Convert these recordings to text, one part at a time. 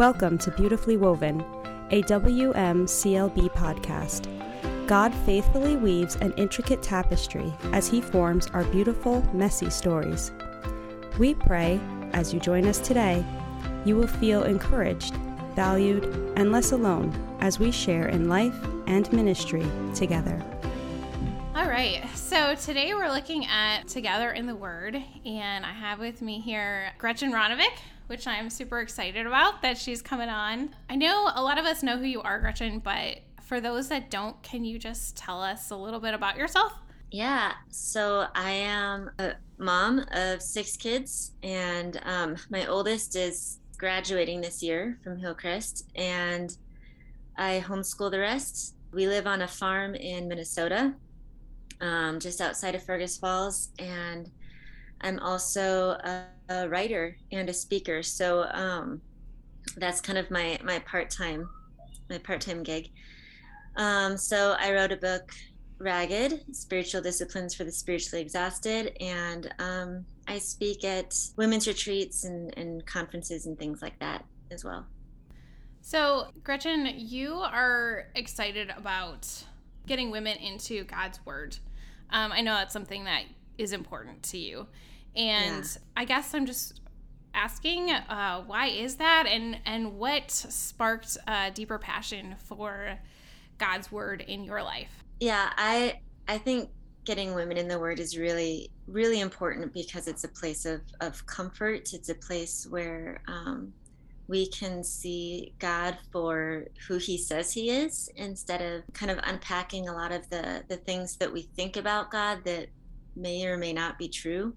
Welcome to Beautifully Woven, a WMCLB podcast. God faithfully weaves an intricate tapestry as He forms our beautiful, messy stories. We pray, as you join us today, you will feel encouraged, valued, and less alone as we share in life and ministry together. All right, so today we're looking at Together in the Word, and I have with me here Gretchen Ronnevik, which I'm super excited about that she's coming on. I know a lot of us know who you are, Gretchen, but for those that don't, can you just tell us a little bit about yourself? Yeah, so I am a mom of six kids, and um, my oldest is graduating this year from Hillcrest, and I homeschool the rest. We live on a farm in Minnesota, um, just outside of Fergus Falls, and I'm also a, a writer and a speaker. So um, that's kind of my my part time my part time gig. Um, so I wrote a book, Ragged: Spiritual Disciplines for the Spiritually Exhausted, and um, I speak at women's retreats and, and conferences and things like that as well. So, Gretchen, you are excited about getting women into God's Word. Um, I know that's something that is important to you. And yeah. I guess I'm just asking uh, why is that and and what sparked a deeper passion for God's word in your life? Yeah, I I think getting women in the word is really really important because it's a place of of comfort. It's a place where um, we can see God for who He says He is instead of kind of unpacking a lot of the the things that we think about God that may or may not be true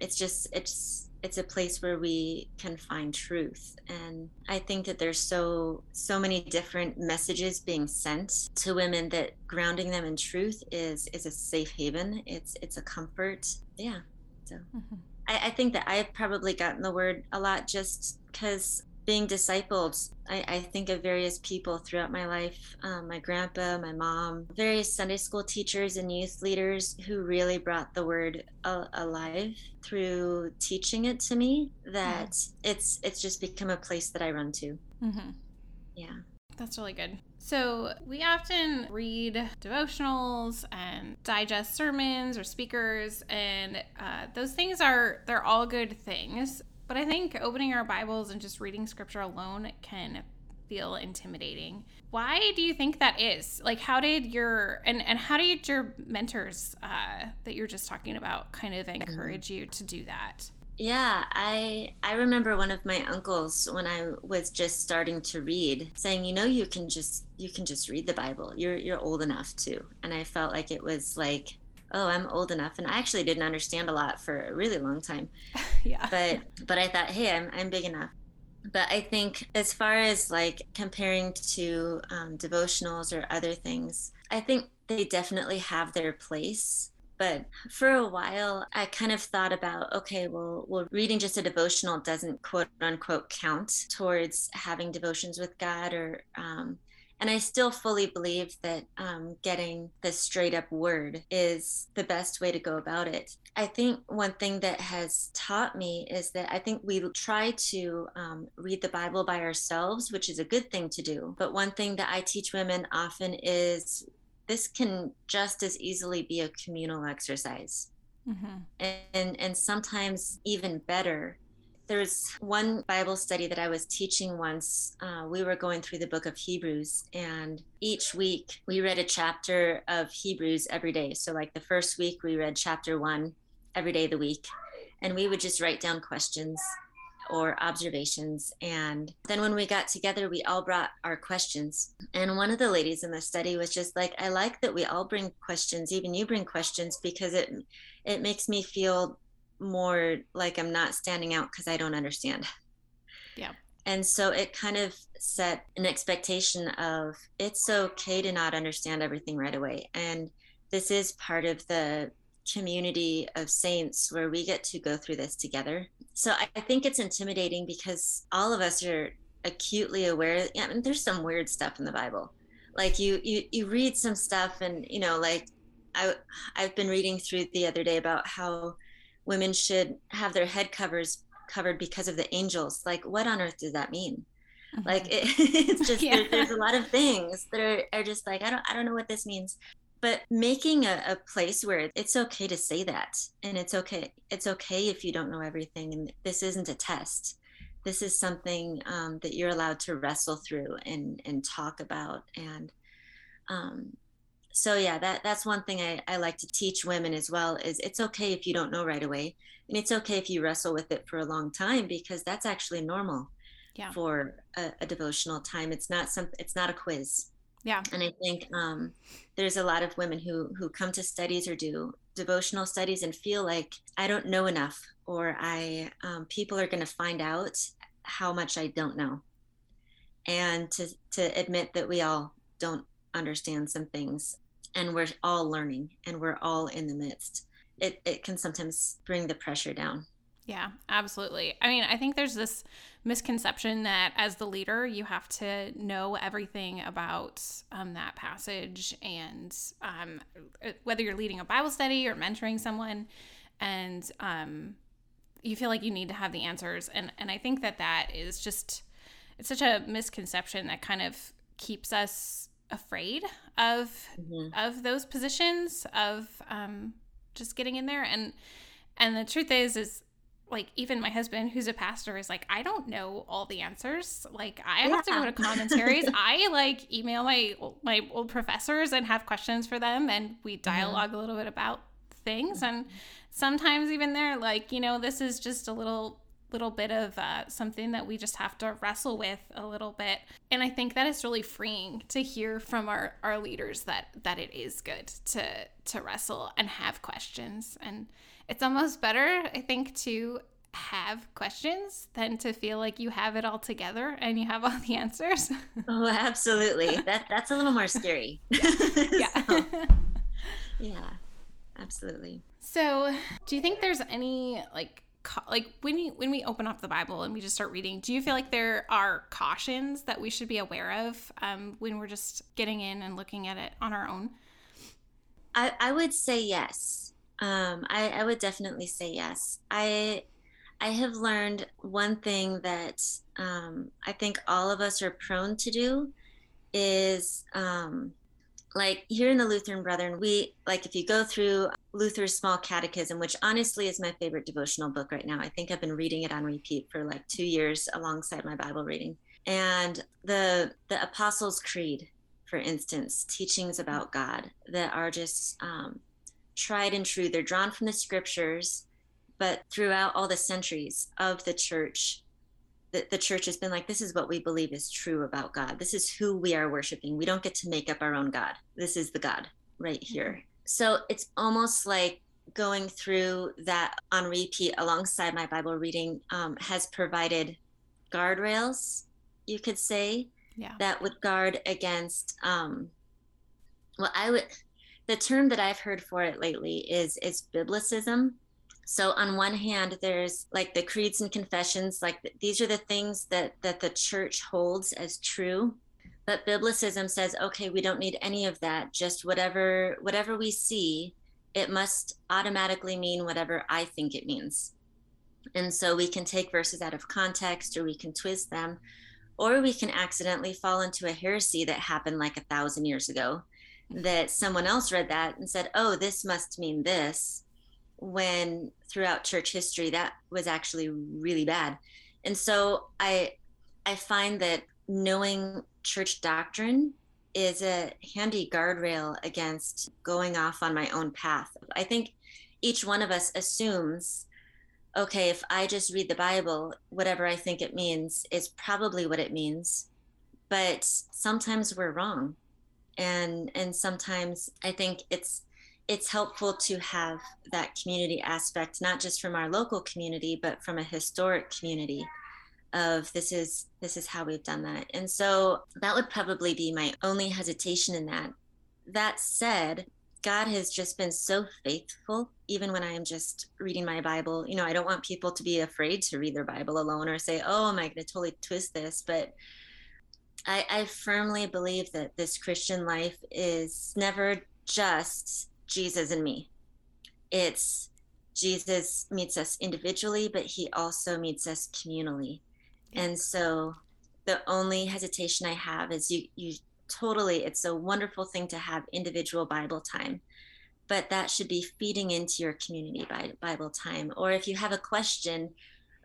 it's just it's it's a place where we can find truth. And i think that there's so so many different messages being sent to women that grounding them in truth is is a safe haven. It's it's a comfort. Yeah so. Mm-hmm. I, I think that i've probably gotten the word a lot just because being discipled, I, I, think of various people throughout my life um, my grandpa, my mom, various Sunday school teachers and youth leaders who really brought the word alive through teaching it to me that mm-hmm. it's it's just become a place that I run to. Mm-hmm. Yeah. That's really good. So, we often read devotionals and digest sermons or speakers, and uh, those things are, they're all good things. But I think opening our Bibles and just reading scripture alone can feel intimidating. Why do you think that is? Like, how did your and and how did your mentors uh, that you're just talking about kind of encourage you to do that? Yeah, I I remember one of my uncles when I was just starting to read saying, you know, you can just you can just read the Bible. You're you're old enough to. And I felt like it was like oh i'm old enough. And i actually didn't understand a lot for a really long time. Yeah. But but i thought hey i'm, I'm big enough. But i think as far as like comparing to um, devotionals or other things i think they definitely have their place. But for a while i kind of thought about okay well well reading just a devotional doesn't quote unquote count towards having devotions with god or um, and I still fully believe that um, getting the straight up word is the best way to go about it. I think one thing that has taught me is that I think we try to um, read the Bible by ourselves, which is a good thing to do. But one thing that I teach women often is this can just as easily be a communal exercise. Mm-hmm. And, and sometimes even better there's one Bible study that I was teaching once. Uh, we were going through the book of Hebrews, and each week we read a chapter of Hebrews every day. So, like the first week, we read chapter one every day of the week, and we would just write down questions or observations. And then when we got together, we all brought our questions. And one of the ladies in the study was just like, I like that we all bring questions, even you bring questions, because it it makes me feel more like I'm not standing out because I don't understand. Yeah. And so it kind of set an expectation of it's okay to not understand everything right away. And this is part of the community of saints where we get to go through this together. So I, think it's intimidating because all of us are acutely aware. Yeah, I mean, there's some weird stuff in the Bible. Like you, you, you read some stuff, and you know, like I, I've been reading through the other day about how women should have their head covers covered because of the angels. Like, what on earth does that mean? Mm-hmm. Like it, it's just yeah. there, there's a lot of things that are, are just like I don't I don't know what this means. But making a, a place where it's okay to say that, and it's okay it's okay if you don't know everything, and this isn't a test. This is something um, that you're allowed to wrestle through and and talk about and um, so yeah that that's one thing I, I like to teach women as well is it's okay if you don't know right away and it's okay if you wrestle with it for a long time because that's actually normal yeah. for a, a devotional time. It's not some it's not a quiz. Yeah. And i think um, there's a lot of women who who come to studies or do devotional studies and feel like i don't know enough or i um, people are going to find out how much i don't know. And to to admit that we all don't understand some things and we're all learning and we're all in the midst. It, it can sometimes bring the pressure down. Yeah absolutely. I mean i think there's this misconception that as the leader you have to know everything about um, that passage and um, whether you're leading a bible study or mentoring someone and um, you feel like you need to have the answers. And and i think that that is just it's such a misconception that kind of keeps us afraid of mm-hmm. of those positions of um, just getting in there and and the truth is is like even my husband who's a pastor is like i don't know all the answers like i yeah. have to go to commentaries i like email my my old professors and have questions for them and we mm-hmm. dialogue mm-hmm. a little bit about things and sometimes even they're like you know this is just a little little bit of uh, something that we just have to wrestle with a little bit. And i think that is really freeing to hear from our, our leaders that that it is good to to wrestle and have questions. And it's almost better i think to have questions than to feel like you have it all together and you have all the answers. Oh absolutely. That that's a little more scary. Yeah. So, yeah absolutely. So do you think there's any like like when you when we open up the Bible and we just start reading, do you feel like there are cautions that we should be aware of um, when we're just getting in and looking at it on our own? I, I would say yes. Um, I, I would definitely say yes. I I have learned one thing that um, I think all of us are prone to do is um, like here in the Lutheran Brethren, we like if you go through Luther's Small Catechism, which honestly is my favorite devotional book right now. I think I've been reading it on repeat for like two years alongside my Bible reading. And the the Apostles' Creed, for instance, teachings about God that are just um, tried and true. They're drawn from the scriptures, but throughout all the centuries of the church, the, the church has been like, this is what we believe is true about God. This is who we are worshiping. We don't get to make up our own God. This is the God right here. Mm-hmm. So it's almost like going through that on repeat alongside my Bible reading um, has provided guardrails, you could say, yeah. that would guard against. Um, well, I would. The term that I've heard for it lately is is biblicism, so on one hand there's like the creeds and confessions like these are the things that that the church holds as true. But biblicism says okay we don't need any of that. Just whatever whatever we see it must automatically mean whatever i think it means. And so we can take verses out of context or we can twist them or we can accidentally fall into a heresy that happened like a thousand years ago that someone else read that and said oh this must mean this when throughout church history that was actually really bad. And so i i find that knowing church doctrine is a handy guardrail against going off on my own path. I think each one of us assumes okay if i just read the bible whatever i think it means is probably what it means but sometimes we're wrong. And and sometimes i think it's it's helpful to have that community aspect, not just from our local community, but from a historic community of this is this is how we've done that. And so that would probably be my only hesitation in that. That said, God has just been so faithful, even when I am just reading my Bible. You know, I don't want people to be afraid to read their Bible alone or say, oh, am I going to totally twist this? But I, I firmly believe that this Christian life is never just Jesus and me. It's Jesus meets us individually, but he also meets us communally. And so the only hesitation I have is you you totally it's a wonderful thing to have individual Bible time, but that should be feeding into your community Bible time. Or if you have a question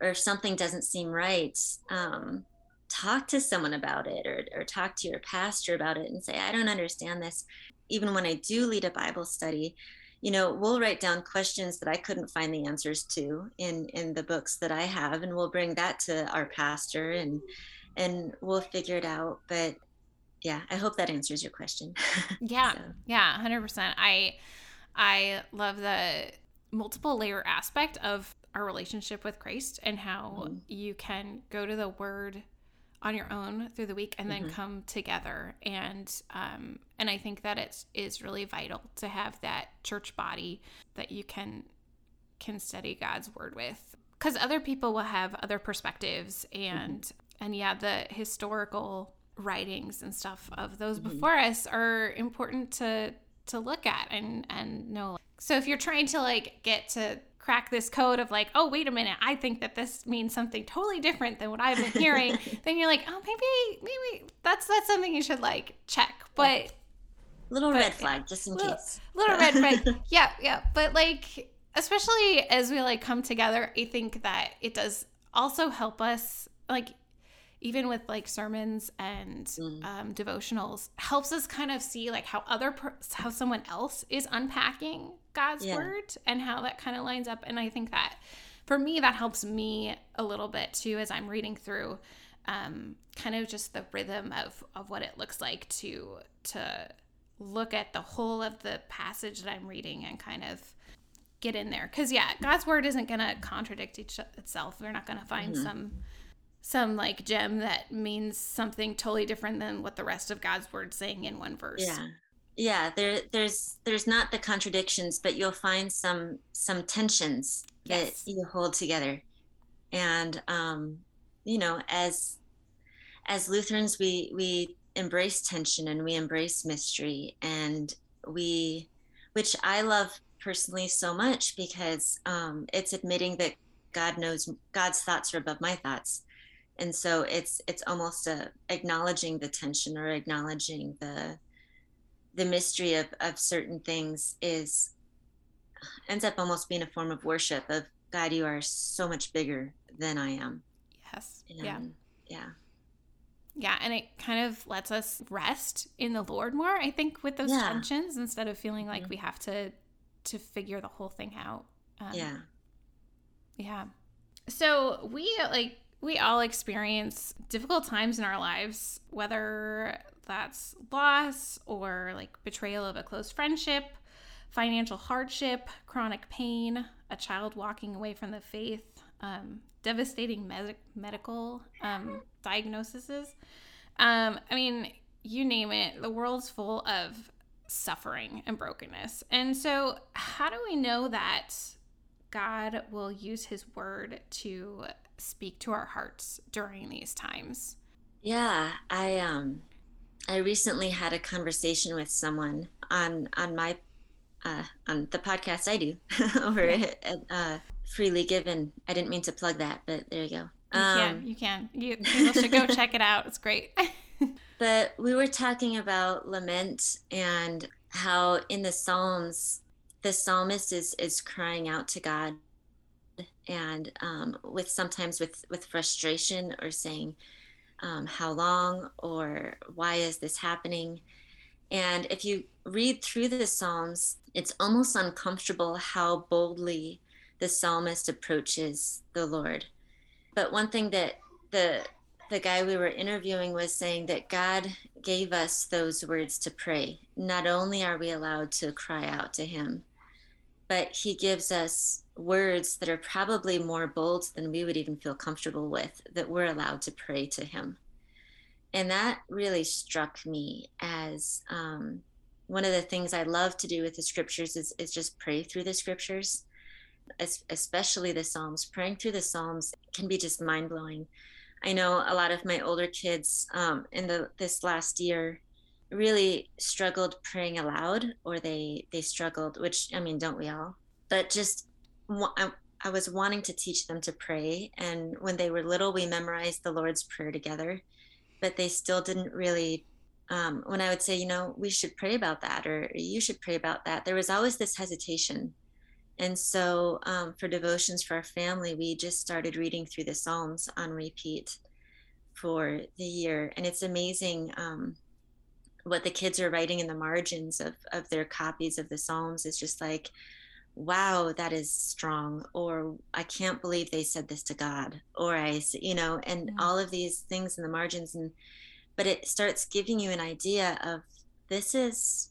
or if something doesn't seem right, um, talk to someone about it or, or talk to your pastor about it and say, I don't understand this. Even when I do lead a Bible study, you know we'll write down questions that i couldn't find the answers to in in the books that i have and we'll bring that to our pastor and and we'll figure it out but yeah i hope that answers your question yeah so. yeah 100% i i love the multiple layer aspect of our relationship with christ and how mm-hmm. you can go to the word on your own through the week and then mm-hmm. come together and um and i think that it is really vital to have that church body that you can can study god's word with because other people will have other perspectives and mm-hmm. and yeah the historical writings and stuff of those mm-hmm. before us are important to to look at and and know so if you're trying to like get to crack this code of like, oh, wait a minute, I think that this means something totally different than what I've been hearing, then you're like, oh, maybe, maybe that's that's something you should like check. But little but, red flag, just in little, case. Little red flag, yeah, yeah. But like, especially as we like come together, I think that it does also help us like even with like sermons and mm. um, devotionals helps us kind of see like how other per- how someone else is unpacking god's yeah. word and how that kind of lines up and i think that for me that helps me a little bit too as i'm reading through um, kind of just the rhythm of of what it looks like to to look at the whole of the passage that i'm reading and kind of get in there because yeah god's word isn't going to contradict each itself we're not going to find mm-hmm. some some like gem that means something totally different than what the rest of God's word saying in one verse. Yeah. Yeah, there there's there's not the contradictions, but you'll find some some tensions yes. that you hold together. And um, you know, as as Lutherans we we embrace tension and we embrace mystery and we which I love personally so much because um, it's admitting that God knows God's thoughts are above my thoughts and so it's it's almost a acknowledging the tension or acknowledging the the mystery of of certain things is ends up almost being a form of worship of god you are so much bigger than i am. Yes. And, yeah. yeah. Yeah and it kind of lets us rest in the lord more i think with those yeah. tensions instead of feeling like mm-hmm. we have to to figure the whole thing out. Um, yeah. Yeah. So we like we all experience difficult times in our lives, whether that's loss or like betrayal of a close friendship, financial hardship, chronic pain, a child walking away from the faith, um, devastating med- medical um, diagnoses. Um, I mean, you name it, the world's full of suffering and brokenness. And so, how do we know that God will use his word to speak to our hearts during these times? Yeah, I um I recently had a conversation with someone on on my uh, on the podcast I do over at uh, Freely Given. I didn't mean to plug that, but there you go. You um, can, you can. You people should go check it out. It's great. but we were talking about lament and how in the Psalms the psalmist is is crying out to God and um, with sometimes with with frustration or saying um, how long or why is this happening? And if you read through the psalms it's almost uncomfortable how boldly the psalmist approaches the lord. But one thing that the the guy we were interviewing was saying that god gave us those words to pray. Not only are we allowed to cry out to him but he gives us words that are probably more bold than we would even feel comfortable with that we're allowed to pray to him. And that really struck me as um, one of the things i love to do with the scriptures is, is just pray through the scriptures. Especially the psalms. Praying through the psalms can be just mind-blowing. I know a lot of my older kids um, in the this last year really struggled praying aloud or they they struggled which i mean don't we all? But just I, I was wanting to teach them to pray. And when they were little, we memorized the Lord's Prayer together. but they still didn't really um, when I would say, you know, we should pray about that or you should pray about that, there was always this hesitation. And so um, for devotions for our family, we just started reading through the Psalms on repeat for the year. And it's amazing um, what the kids are writing in the margins of, of their copies of the Psalms is just like, wow, that is strong. Or I can't believe they said this to God. Or I, you know, and all of these things in the margins. And but it starts giving you an idea of this is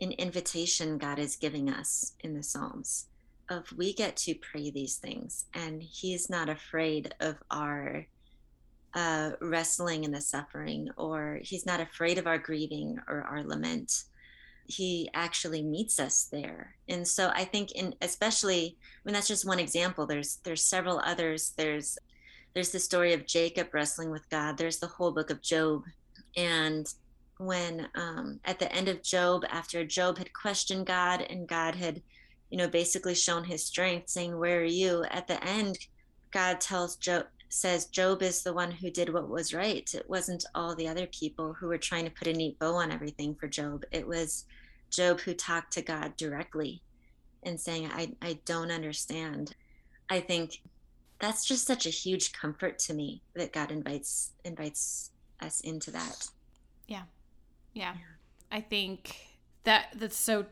an invitation God is giving us in the Psalms of we get to pray these things and he's not afraid of our uh, wrestling and the suffering or he's not afraid of our grieving or our lament he actually meets us there and so i think in especially I mean that's just one example there's there's several others there's there's the story of Jacob wrestling with God. There's the whole book of Job. And when um, at the end of Job, after Job had questioned God and God had, you know, basically shown his strength, saying, Where are you? At the end, God tells Job, says Job is the one who did what was right. It wasn't all the other people who were trying to put a neat bow on everything for Job. It was Job who talked to God directly and saying, I, I don't understand. I think that's just such a huge comfort to me that God invites invites us into that. Yeah. Yeah. yeah. I think that that's so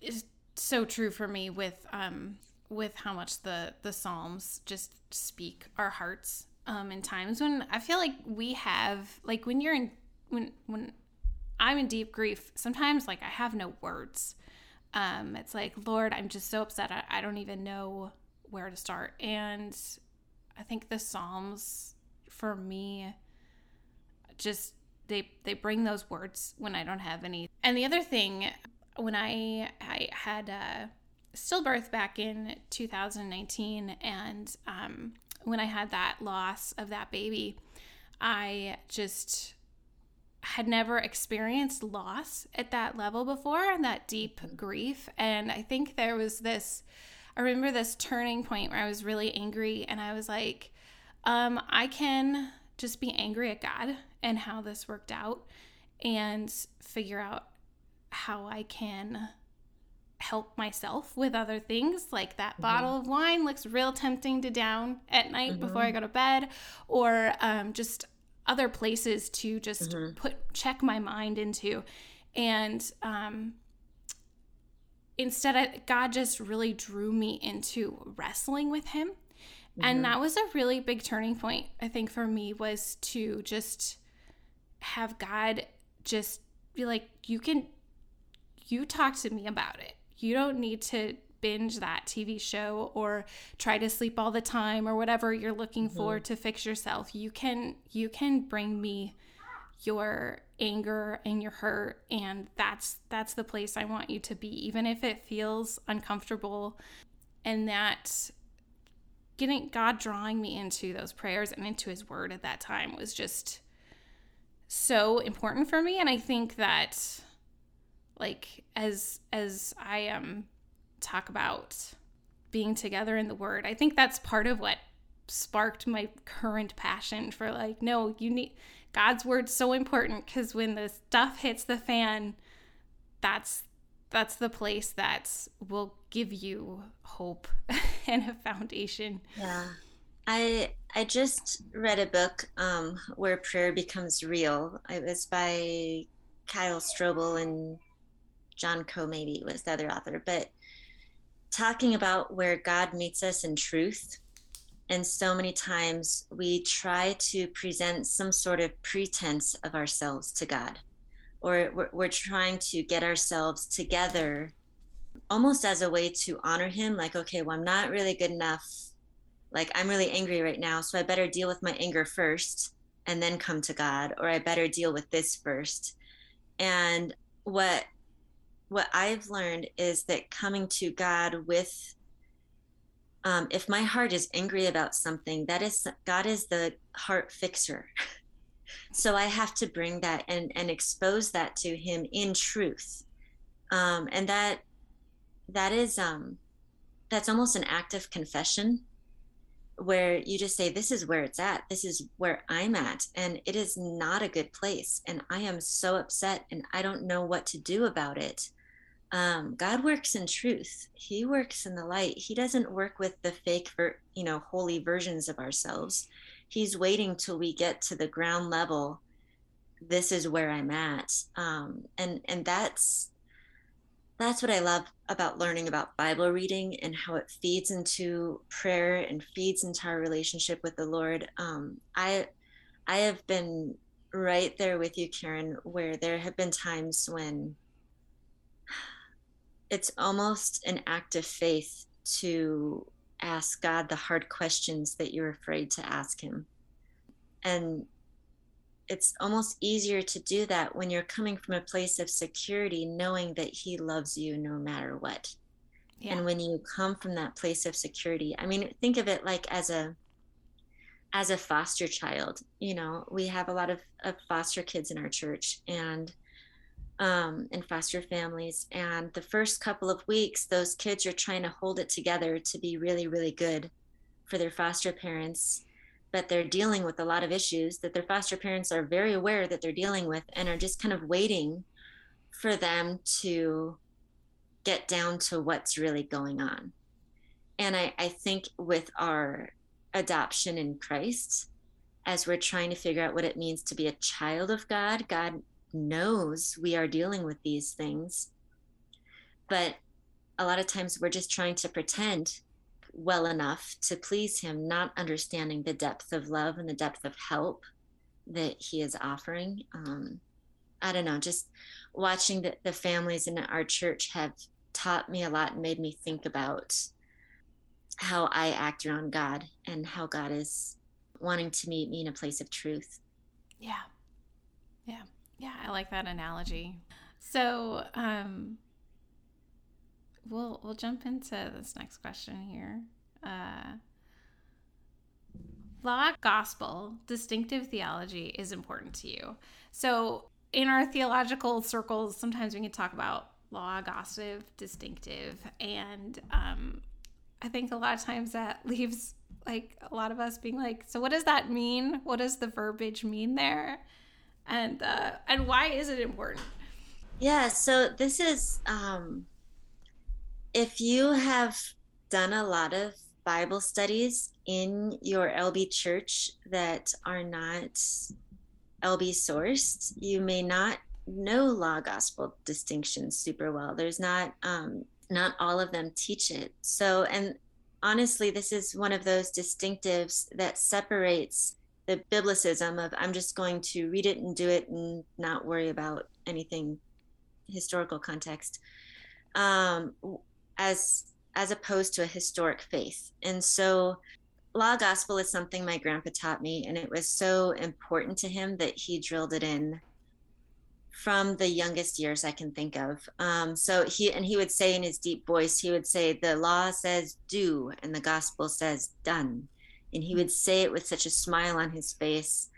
is so true for me with um with how much the the psalms just speak our hearts um in times when I feel like we have like when you're in when when I'm in deep grief sometimes like I have no words. Um it's like lord I'm just so upset. I, I don't even know where to start. And I think the Psalms for me just they they bring those words when I don't have any. And the other thing when I I had a stillbirth back in 2019 and um, when I had that loss of that baby, I just had never experienced loss at that level before and that deep grief. And I think there was this I remember this turning point where I was really angry and I was like, um, I can just be angry at God and how this worked out and figure out how I can help myself with other things like that mm-hmm. bottle of wine looks real tempting to down at night mm-hmm. before I go to bed or um, just other places to just mm-hmm. put check my mind into and um, instead I, god just really drew me into wrestling with him mm-hmm. and that was a really big turning point i think for me was to just have god just be like you can you talk to me about it you don't need to binge that tv show or try to sleep all the time or whatever you're looking mm-hmm. for to fix yourself. You can you can bring me your anger and your hurt and that's that's the place I want you to be even if it feels uncomfortable. And that getting God drawing me into those prayers and into his word at that time was just so important for me. And I think that like as as I um talk about being together in the word I think that's part of what sparked my current passion for like no you need God's word's so important because when the stuff hits the fan, that's that's the place that will give you hope and a foundation. Yeah. I I just read a book um, where prayer becomes real. It was by Kyle Strobel and John Coe maybe was the other author, but talking about where God meets us in truth and so many times we try to present some sort of pretense of ourselves to God, or we're, we're trying to get ourselves together almost as a way to honor Him. Like, okay, well, I'm not really good enough. Like, I'm really angry right now, so I better deal with my anger first and then come to God, or I better deal with this first. And what what I've learned is that coming to God with um, if my heart is angry about something that is god is the heart fixer. So i have to bring that and and expose that to him in truth. Um, and that that is um that's almost an act of confession where you just say, This is where it's at. This is where I'm at. And it is not a good place. And I am so upset and I don't know what to do about it. Um, God works in truth. He works in the light. He doesn't work with the fake, ver- you know, holy versions of ourselves. He's waiting till we get to the ground level. This is where I'm at, um, and and that's that's what I love about learning about Bible reading and how it feeds into prayer and feeds into our relationship with the Lord. Um, I I have been right there with you, Karen, where there have been times when it's almost an act of faith to ask God the hard questions that you're afraid to ask Him. And it's almost easier to do that when you're coming from a place of security, knowing that He loves you no matter what. Yeah. And when you come from that place of security, I mean, think of it like as a as a foster child. You know, we have a lot of, of foster kids in our church, and um, in foster families. And the first couple of weeks, those kids are trying to hold it together to be really, really good for their foster parents. But they're dealing with a lot of issues that their foster parents are very aware that they're dealing with and are just kind of waiting for them to get down to what's really going on. And I, I think with our adoption in Christ, as we're trying to figure out what it means to be a child of God, God knows we are dealing with these things. But a lot of times we're just trying to pretend well enough to please him, not understanding the depth of love and the depth of help that he is offering. Um, I don't know, just watching the, the families in our church have taught me a lot and made me think about how I act around God and how God is wanting to meet me in a place of truth. Yeah. Yeah. Yeah, I like that analogy. So, um, we'll we'll jump into this next question here. Uh, law, gospel, distinctive theology is important to you. So, in our theological circles, sometimes we can talk about law, gospel, distinctive, and um, I think a lot of times that leaves like a lot of us being like, so what does that mean? What does the verbiage mean there? and uh, and why is it important? Yeah, so this is um, if you have done a lot of Bible studies in your LB church that are not LB sourced, you may not know law gospel distinctions super well. There's not um, not all of them teach it. So and honestly, this is one of those distinctives that separates the biblicism of I'm just going to read it and do it and not worry about anything historical context, um, as as opposed to a historic faith. And so, law gospel is something my grandpa taught me, and it was so important to him that he drilled it in from the youngest years I can think of. Um, so he and he would say in his deep voice, he would say, "The law says do, and the gospel says done." and he would say it with such a smile on his face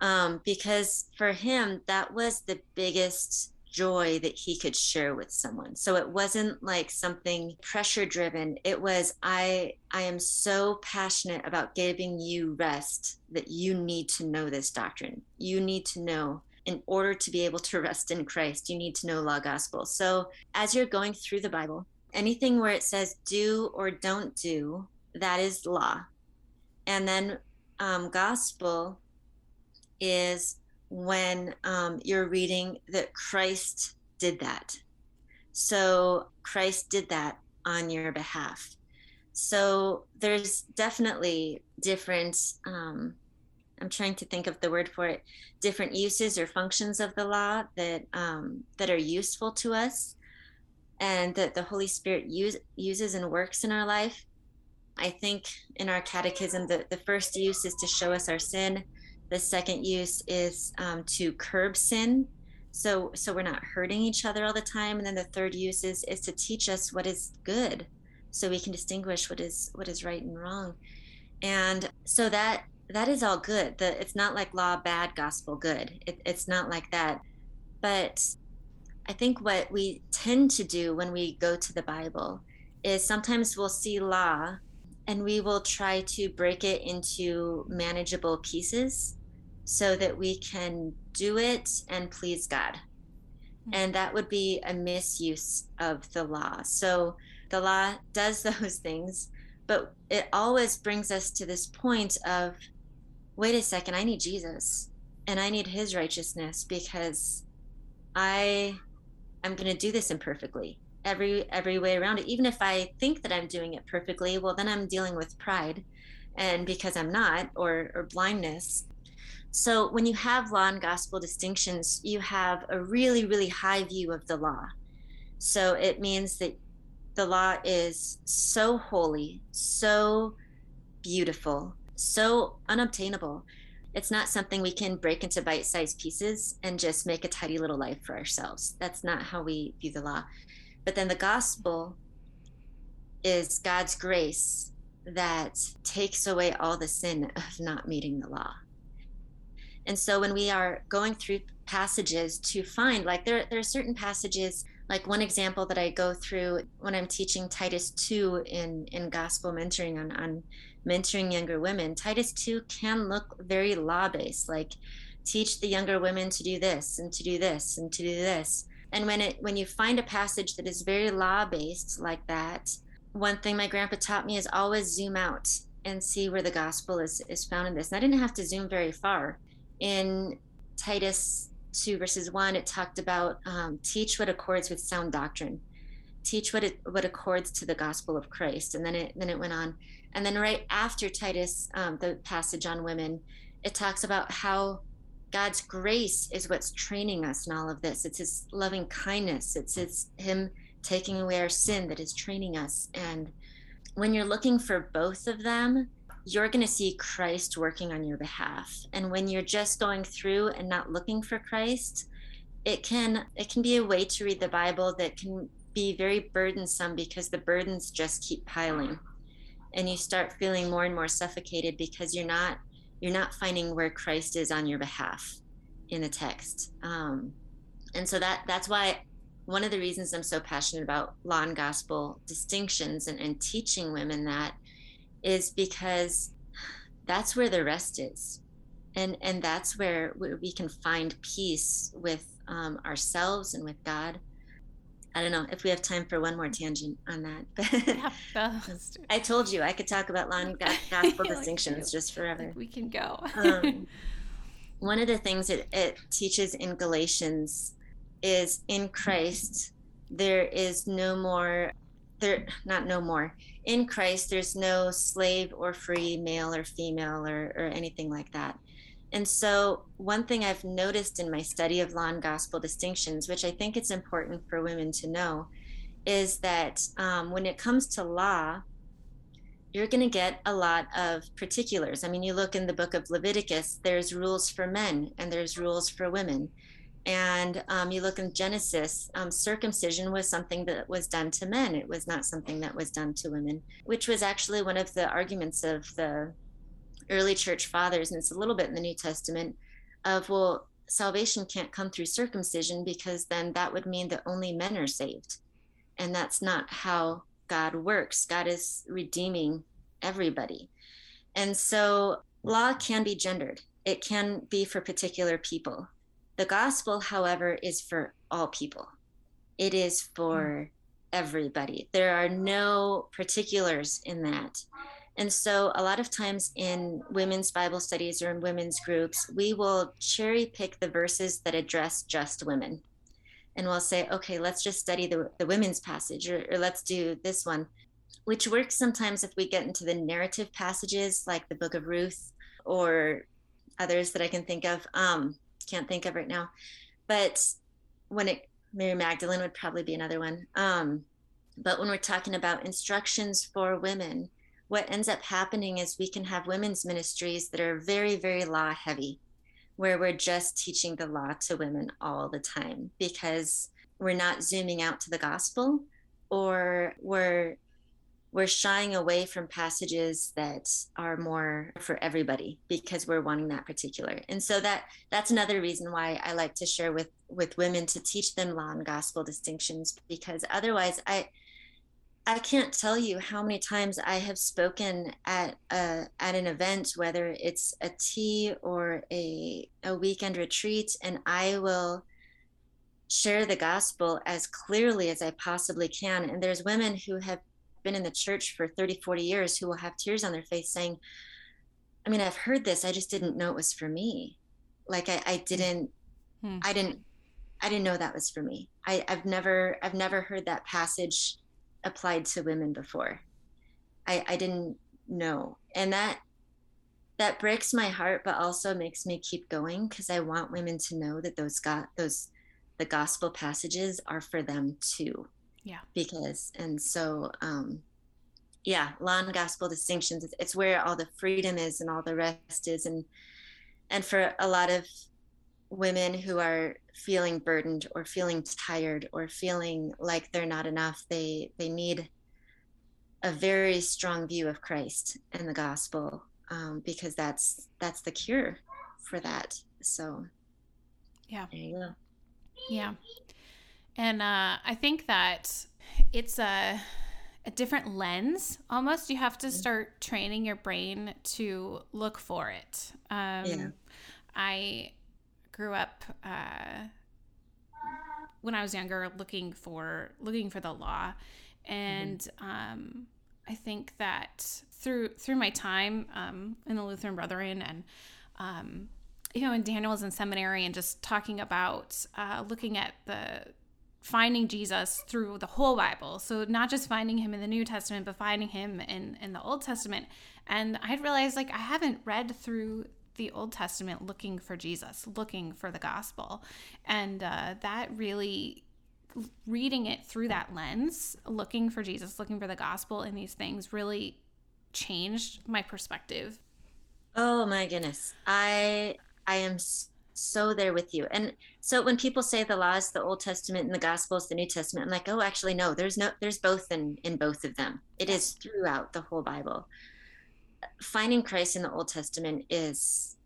um, because for him that was the biggest joy that he could share with someone. So it wasn't like something pressure driven. It was i i am so passionate about giving you rest that you need to know this doctrine. You need to know in order to be able to rest in christ you need to know law gospel. So as you're going through the bible anything where it says do or don't do that is law. And then um, gospel is when um, you're reading that Christ did that. So Christ did that on your behalf. So there's definitely different. Um, I'm trying to think of the word for it. Different uses or functions of the law that um, that are useful to us, and that the Holy Spirit use, uses and works in our life. I think in our catechism, the, the first use is to show us our sin. The second use is um, to curb sin. So, so we're not hurting each other all the time. And then the third use is, is to teach us what is good so we can distinguish what is what is right and wrong. And so that that is all good. The, it's not like law bad, gospel good. It, it's not like that. But I think what we tend to do when we go to the Bible is sometimes we'll see law and we will try to break it into manageable pieces so that we can do it and please God. Hmm. And that would be a misuse of the law. So the law does those things, but it always brings us to this point of wait a second, I need Jesus and I need his righteousness because I am going to do this imperfectly every every way around it. Even if i think that i'm doing it perfectly well then i'm dealing with pride. And because i'm not or or blindness. So when you have law and gospel distinctions you have a really really high view of the law. So it means that the law is so holy so beautiful so unobtainable. It's not something we can break into bite-sized pieces and just make a tidy little life for ourselves. That's not how we view the law but then the gospel is God's grace that takes away all the sin of not meeting the law. And so when we are going through passages to find, like there, there are certain passages, like one example that I go through when I'm teaching Titus 2 in, in gospel mentoring on, on mentoring younger women, Titus 2 can look very law based, like teach the younger women to do this and to do this and to do this and when it when you find a passage that is very law based like that one thing my grandpa taught me is always zoom out and see where the gospel is is found in this. And i didn't have to zoom very far. In titus 2 verses 1 it talked about um, teach what accords with sound doctrine. Teach what it what accords to the gospel of christ. And then it then it went on. And then right after titus um, the passage on women it talks about how God's grace is what's training us in all of this. It's his loving kindness. It's his him taking away our sin that is training us. And when you're looking for both of them, you're going to see Christ working on your behalf. And when you're just going through and not looking for Christ, it can it can be a way to read the Bible that can be very burdensome because the burdens just keep piling. And you start feeling more and more suffocated because you're not you're not finding where Christ is on your behalf in the text. Um, and so that that's why one of the reasons I'm so passionate about law and gospel distinctions and, and teaching women that is because that's where the rest is. And, and that's where we can find peace with um, ourselves and with God. I don't know if we have time for one more tangent on that. yeah, I told you I could talk about law and gospel distinctions like just forever. we can go. um, one of the things it, it teaches in Galatians is in Christ there is no more there not no more in Christ there's no slave or free male or female or, or anything like that and so, one thing I've noticed in my study of law and gospel distinctions, which I think it's important for women to know, is that um, when it comes to law, you're going to get a lot of particulars. I mean, you look in the book of Leviticus, there's rules for men and there's rules for women. And um, you look in Genesis, um, circumcision was something that was done to men. It was not something that was done to women, which was actually one of the arguments of the early church fathers, and it's a little bit in the New Testament, of, well, salvation can't come through circumcision because then that would mean that only men are saved. And that's not how God works. God is redeeming everybody. And so law can be gendered, it can be for particular people. The gospel, however, is for all people, it is for hmm. everybody. There are no particulars in that. And so, a lot of times in women's Bible studies or in women's groups, we will cherry pick the verses that address just women. And we'll say, okay, let's just study the, the women's passage, or, or let's do this one, which works sometimes if we get into the narrative passages like the book of Ruth or others that I can think of. Um, can't think of right now. But when it, Mary Magdalene would probably be another one. Um, but when we're talking about instructions for women, what ends up happening is we can have women's ministries that are very, very law heavy, where we're just teaching the law to women all the time because we're not zooming out to the gospel or we're we're shying away from passages that are more for everybody because we're wanting that particular. And so that that's another reason why i like to share with with women to teach them law and gospel distinctions because otherwise i I can't tell you how many times I have spoken at a, at an event, whether it's a tea or a a weekend retreat, and I will share the gospel as clearly as I possibly can. And there's women who have been in the church for 30, 40 years who will have tears on their face saying, I mean, I've heard this, I just didn't know it was for me. Like I, I didn't, hmm. I didn't, I didn't know that was for me. I, I've never, I've never heard that passage applied to women before. I, I didn't know. And that that breaks my heart, but also makes me keep going because I want women to know that those got those the gospel passages are for them too. Yeah. Because and so um yeah, law and gospel distinctions. It's, it's where all the freedom is and all the rest is and and for a lot of women who are feeling burdened or feeling tired or feeling like they're not enough they they need a very strong view of christ and the gospel um, because that's that's the cure for that. So yeah. there you go. Yeah. And uh, i think that it's a a different lens almost. You have to start training your brain to look for it. Um, yeah. i grew up uh, when I was younger looking for looking for the law, and mm-hmm. um, I think that through through my time um, in the Lutheran Brethren and um, you know, when Daniel was in seminary and just talking about uh, looking at the finding Jesus through the whole Bible. So not just finding him in the New Testament, but finding him in in the Old Testament. And I realized like I haven't read through the Old Testament looking for Jesus, looking for the gospel. And uh, that really, reading it through that lens, looking for Jesus, looking for the gospel in these things really changed my perspective. Oh my goodness. I I am so there with you. And so when people say the law is the Old Testament and the gospel is the New Testament, I'm like, oh actually no, there's no there's both in in both of them. It is throughout the whole Bible finding Christ in the Old Testament is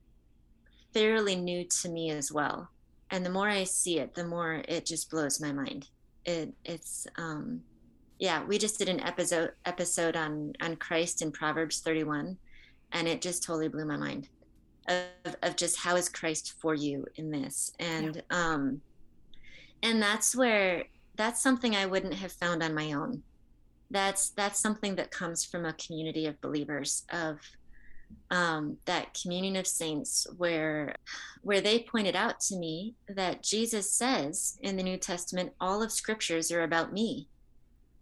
fairly new to me as well. And the more I see it, the more it just blows my mind. It it's um yeah, we just did an episode episode on on Christ in Proverbs 31 and it just totally blew my mind of, of just how is Christ for you in this. And yeah. um and that's where that's something I wouldn't have found on my own that's that's something that comes from a community of believers of um, that communion of saints where where they pointed out to me that jesus says in the new testament all of scriptures are about me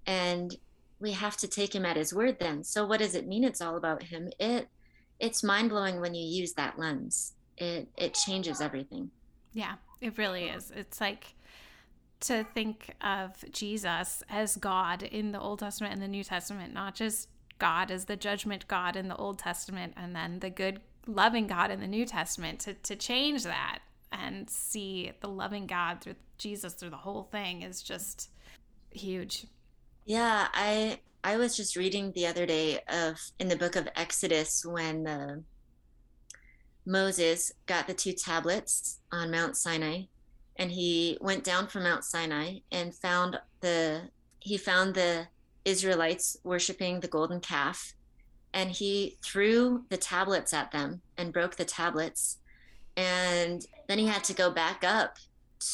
and we have to take him at his word then. So what does it mean? It's all about him. It it's mind-blowing when you use that lens. It it changes everything. Yeah it really is. It's like to think of Jesus as God in the Old Testament and the New Testament, not just God as the judgment God in the Old Testament and then the good, loving God in the New Testament, to, to change that and see the loving God through Jesus through the whole thing is just huge. Yeah, I I was just reading the other day of in the book of Exodus when the Moses got the two tablets on Mount Sinai and he went down from Mount Sinai and found the he found the Israelites worshiping the golden calf. And he threw the tablets at them and broke the tablets. And then he had to go back up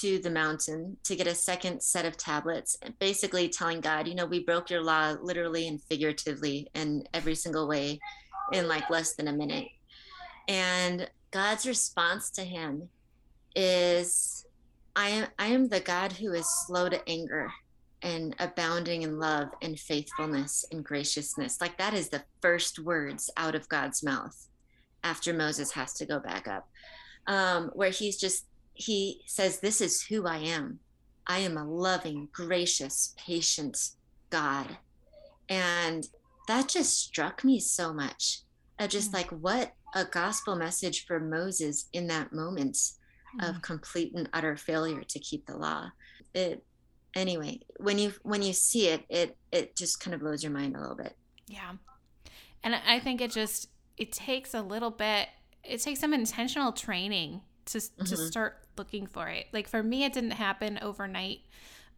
to the mountain to get a second set of tablets basically telling god you know we broke your law literally and figuratively in every single way in like less than a minute. And god's response to him is I am I am the God who is slow to anger and abounding in love and faithfulness and graciousness. Like that is the first words out of God's mouth after Moses has to go back up. Um, where he's just he says, This is who I am. I am a loving, gracious, patient God. And that just struck me so much. Of just mm. like what a gospel message for Moses in that moment mm-hmm. of complete and utter failure to keep the law. It anyway, when you when you see it, it it just kind of blows your mind a little bit. Yeah. And I think it just it takes a little bit it takes some intentional training to mm-hmm. to start looking for it. Like for me it didn't happen overnight.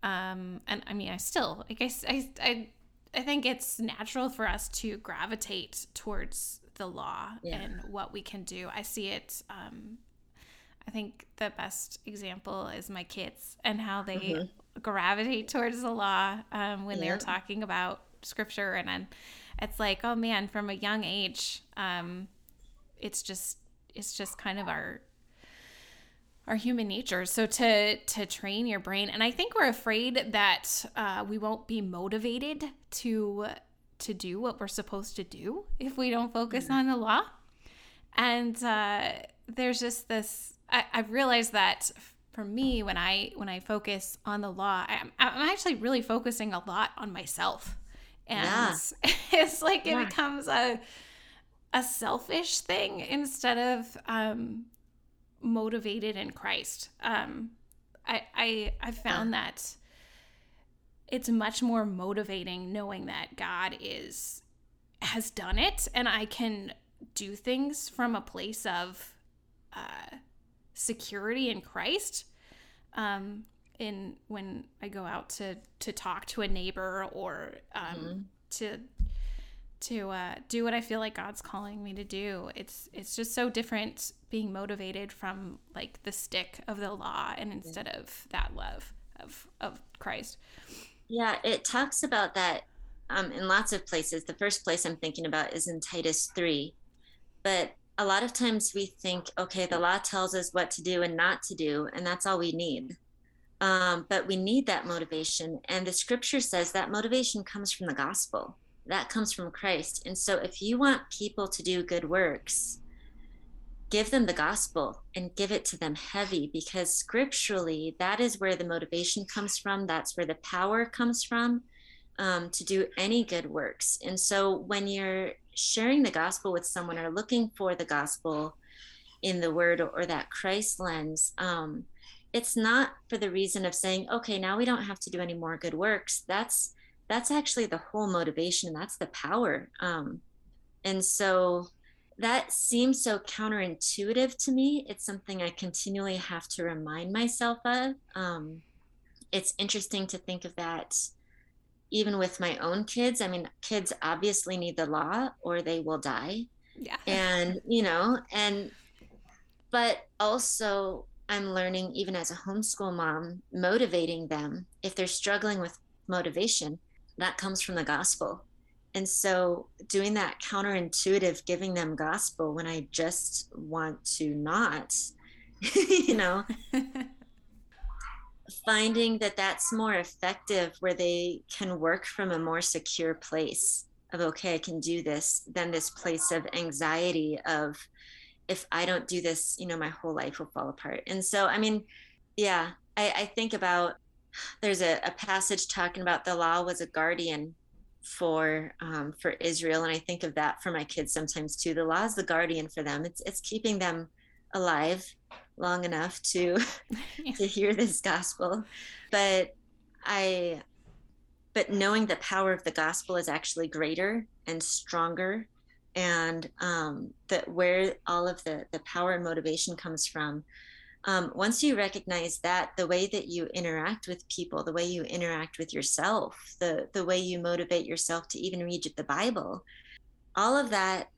Um and I mean I still like I I, I I think it's natural for us to gravitate towards the law yeah. and what we can do. I see it. Um, I think the best example is my kids and how they mm-hmm. gravitate towards the law um, when yeah. they're talking about scripture. And then it's like, oh man, from a young age, um, it's just it's just kind of our our human nature. So to to train your brain, and I think we're afraid that uh, we won't be motivated to to do what we're supposed to do if we don't focus mm-hmm. on the law. And uh, there's just this. I, I've realized that for me, when I when I focus on the law, I'm, I'm actually really focusing a lot on myself, and yeah. it's like it yeah. becomes a a selfish thing instead of um, motivated in Christ. Um, I I I found yeah. that it's much more motivating knowing that God is has done it and I can do things from a place of uh, security in Christ. Um, in when I go out to to talk to a neighbor or um, mm-hmm. to to uh, do what I feel like God's calling me to do. It's it's just so different being motivated from like the stick of the law and instead yeah. of that love of of Christ. Yeah, it talks about that um, in lots of places. The first place I'm thinking about is in Titus 3. But a lot of times we think, okay, the law tells us what to do and not to do, and that's all we need. Um, but we need that motivation. And the scripture says that motivation comes from the gospel, that comes from Christ. And so if you want people to do good works, give them the gospel and give it to them heavy because scripturally that is where the motivation comes from that's where the power comes from um, to do any good works and so when you're sharing the gospel with someone or looking for the gospel in the word or, or that christ lens um, it's not for the reason of saying okay now we don't have to do any more good works that's that's actually the whole motivation that's the power um, and so that seems so counterintuitive to me. It's something I continually have to remind myself of. Um, it's interesting to think of that even with my own kids. I mean, kids obviously need the law or they will die. Yeah. And, you know, and, but also I'm learning, even as a homeschool mom, motivating them. If they're struggling with motivation, that comes from the gospel and so doing that counterintuitive giving them gospel when i just want to not you know finding that that's more effective where they can work from a more secure place of okay i can do this than this place of anxiety of if i don't do this you know my whole life will fall apart and so i mean yeah i, I think about there's a, a passage talking about the law was a guardian for um, for Israel, and I think of that for my kids sometimes too. The law is the guardian for them. It's it's keeping them alive long enough to to hear this gospel. But I but knowing the power of the gospel is actually greater and stronger and um, that where all of the the power and motivation comes from um, once you recognize that the way that you interact with people the way you interact with yourself the the way you motivate yourself to even read the bible all of that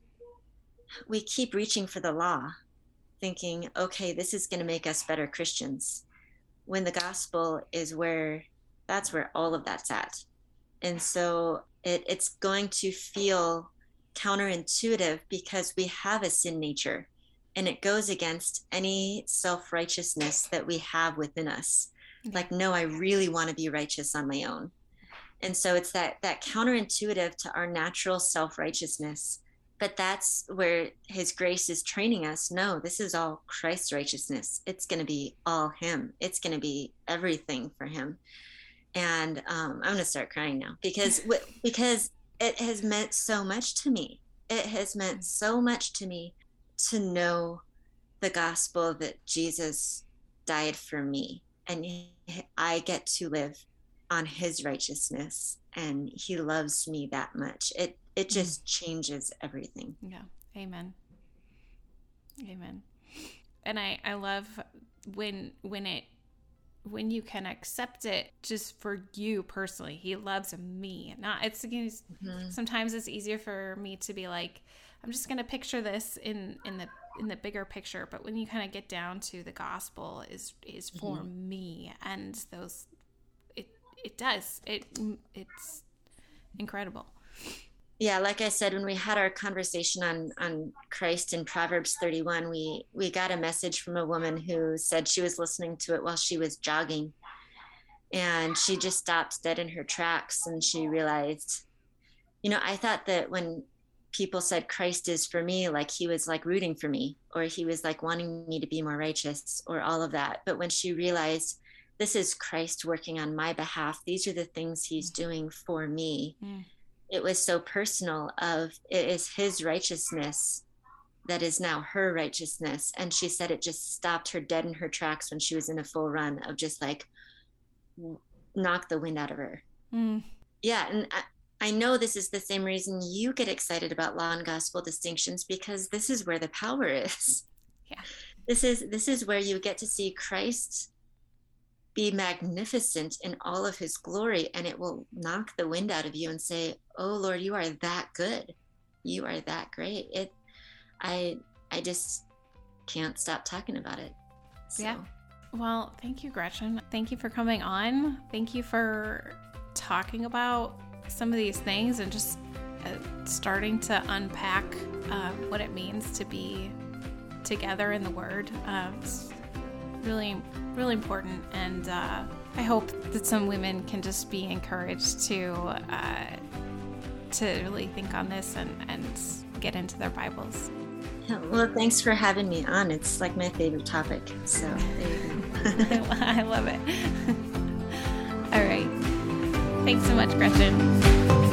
we keep reaching for the law thinking okay this is going to make us better christians when the gospel is where that's where all of that's at and so it, it's going to feel counterintuitive because we have a sin nature and it goes against any self righteousness that we have within us. Mm-hmm. Like, no, I really want to be righteous on my own. And so it's that that counterintuitive to our natural self righteousness. But that's where his grace is training us. No, this is all Christ's righteousness. It's going to be all him. It's going to be everything for him. And um, I'm going to start crying now because because it has meant so much to me. It has meant so much to me to know the gospel that Jesus died for me and I get to live on his righteousness and he loves me that much. It it mm. just changes everything. Yeah. Amen. Amen. And I I love when when it when you can accept it just for you personally he loves me not it's mm-hmm. sometimes it's easier for me to be like i'm just going to picture this in in the in the bigger picture but when you kind of get down to the gospel is is for mm-hmm. me and those it it does it it's incredible yeah like i said when we had our conversation on on christ in proverbs 31 we we got a message from a woman who said she was listening to it while she was jogging. And she just stopped dead in her tracks and she realized you know i thought that when people said christ is for me like he was like rooting for me or he was like wanting me to be more righteous or all of that. But when she realized this is christ working on my behalf. These are the things he's doing for me mm it was so personal of it is his righteousness that is now her righteousness. And she said it just stopped her dead in her tracks when she was in a full run of just like knock the wind out of her. Mm. yeah and I, I know this is the same reason you get excited about law and gospel distinctions because this is where the power is. Yeah. This is this is where you get to see christ be magnificent in all of his glory and it will knock the wind out of you and say oh lord you are that good. You are that great. It i i just can't stop talking about it. So. yeah. Well thank you gretchen. Thank you for coming on. Thank you for talking about some of these things and just uh, starting to unpack uh, what it means to be together in the word. Uh, really, really important. And uh, I hope that some women can just be encouraged to uh, to really think on this and, and get into their Bibles. Well, thanks for having me on. It's like my favorite topic. So I love it. All right. Thanks so much, Gretchen.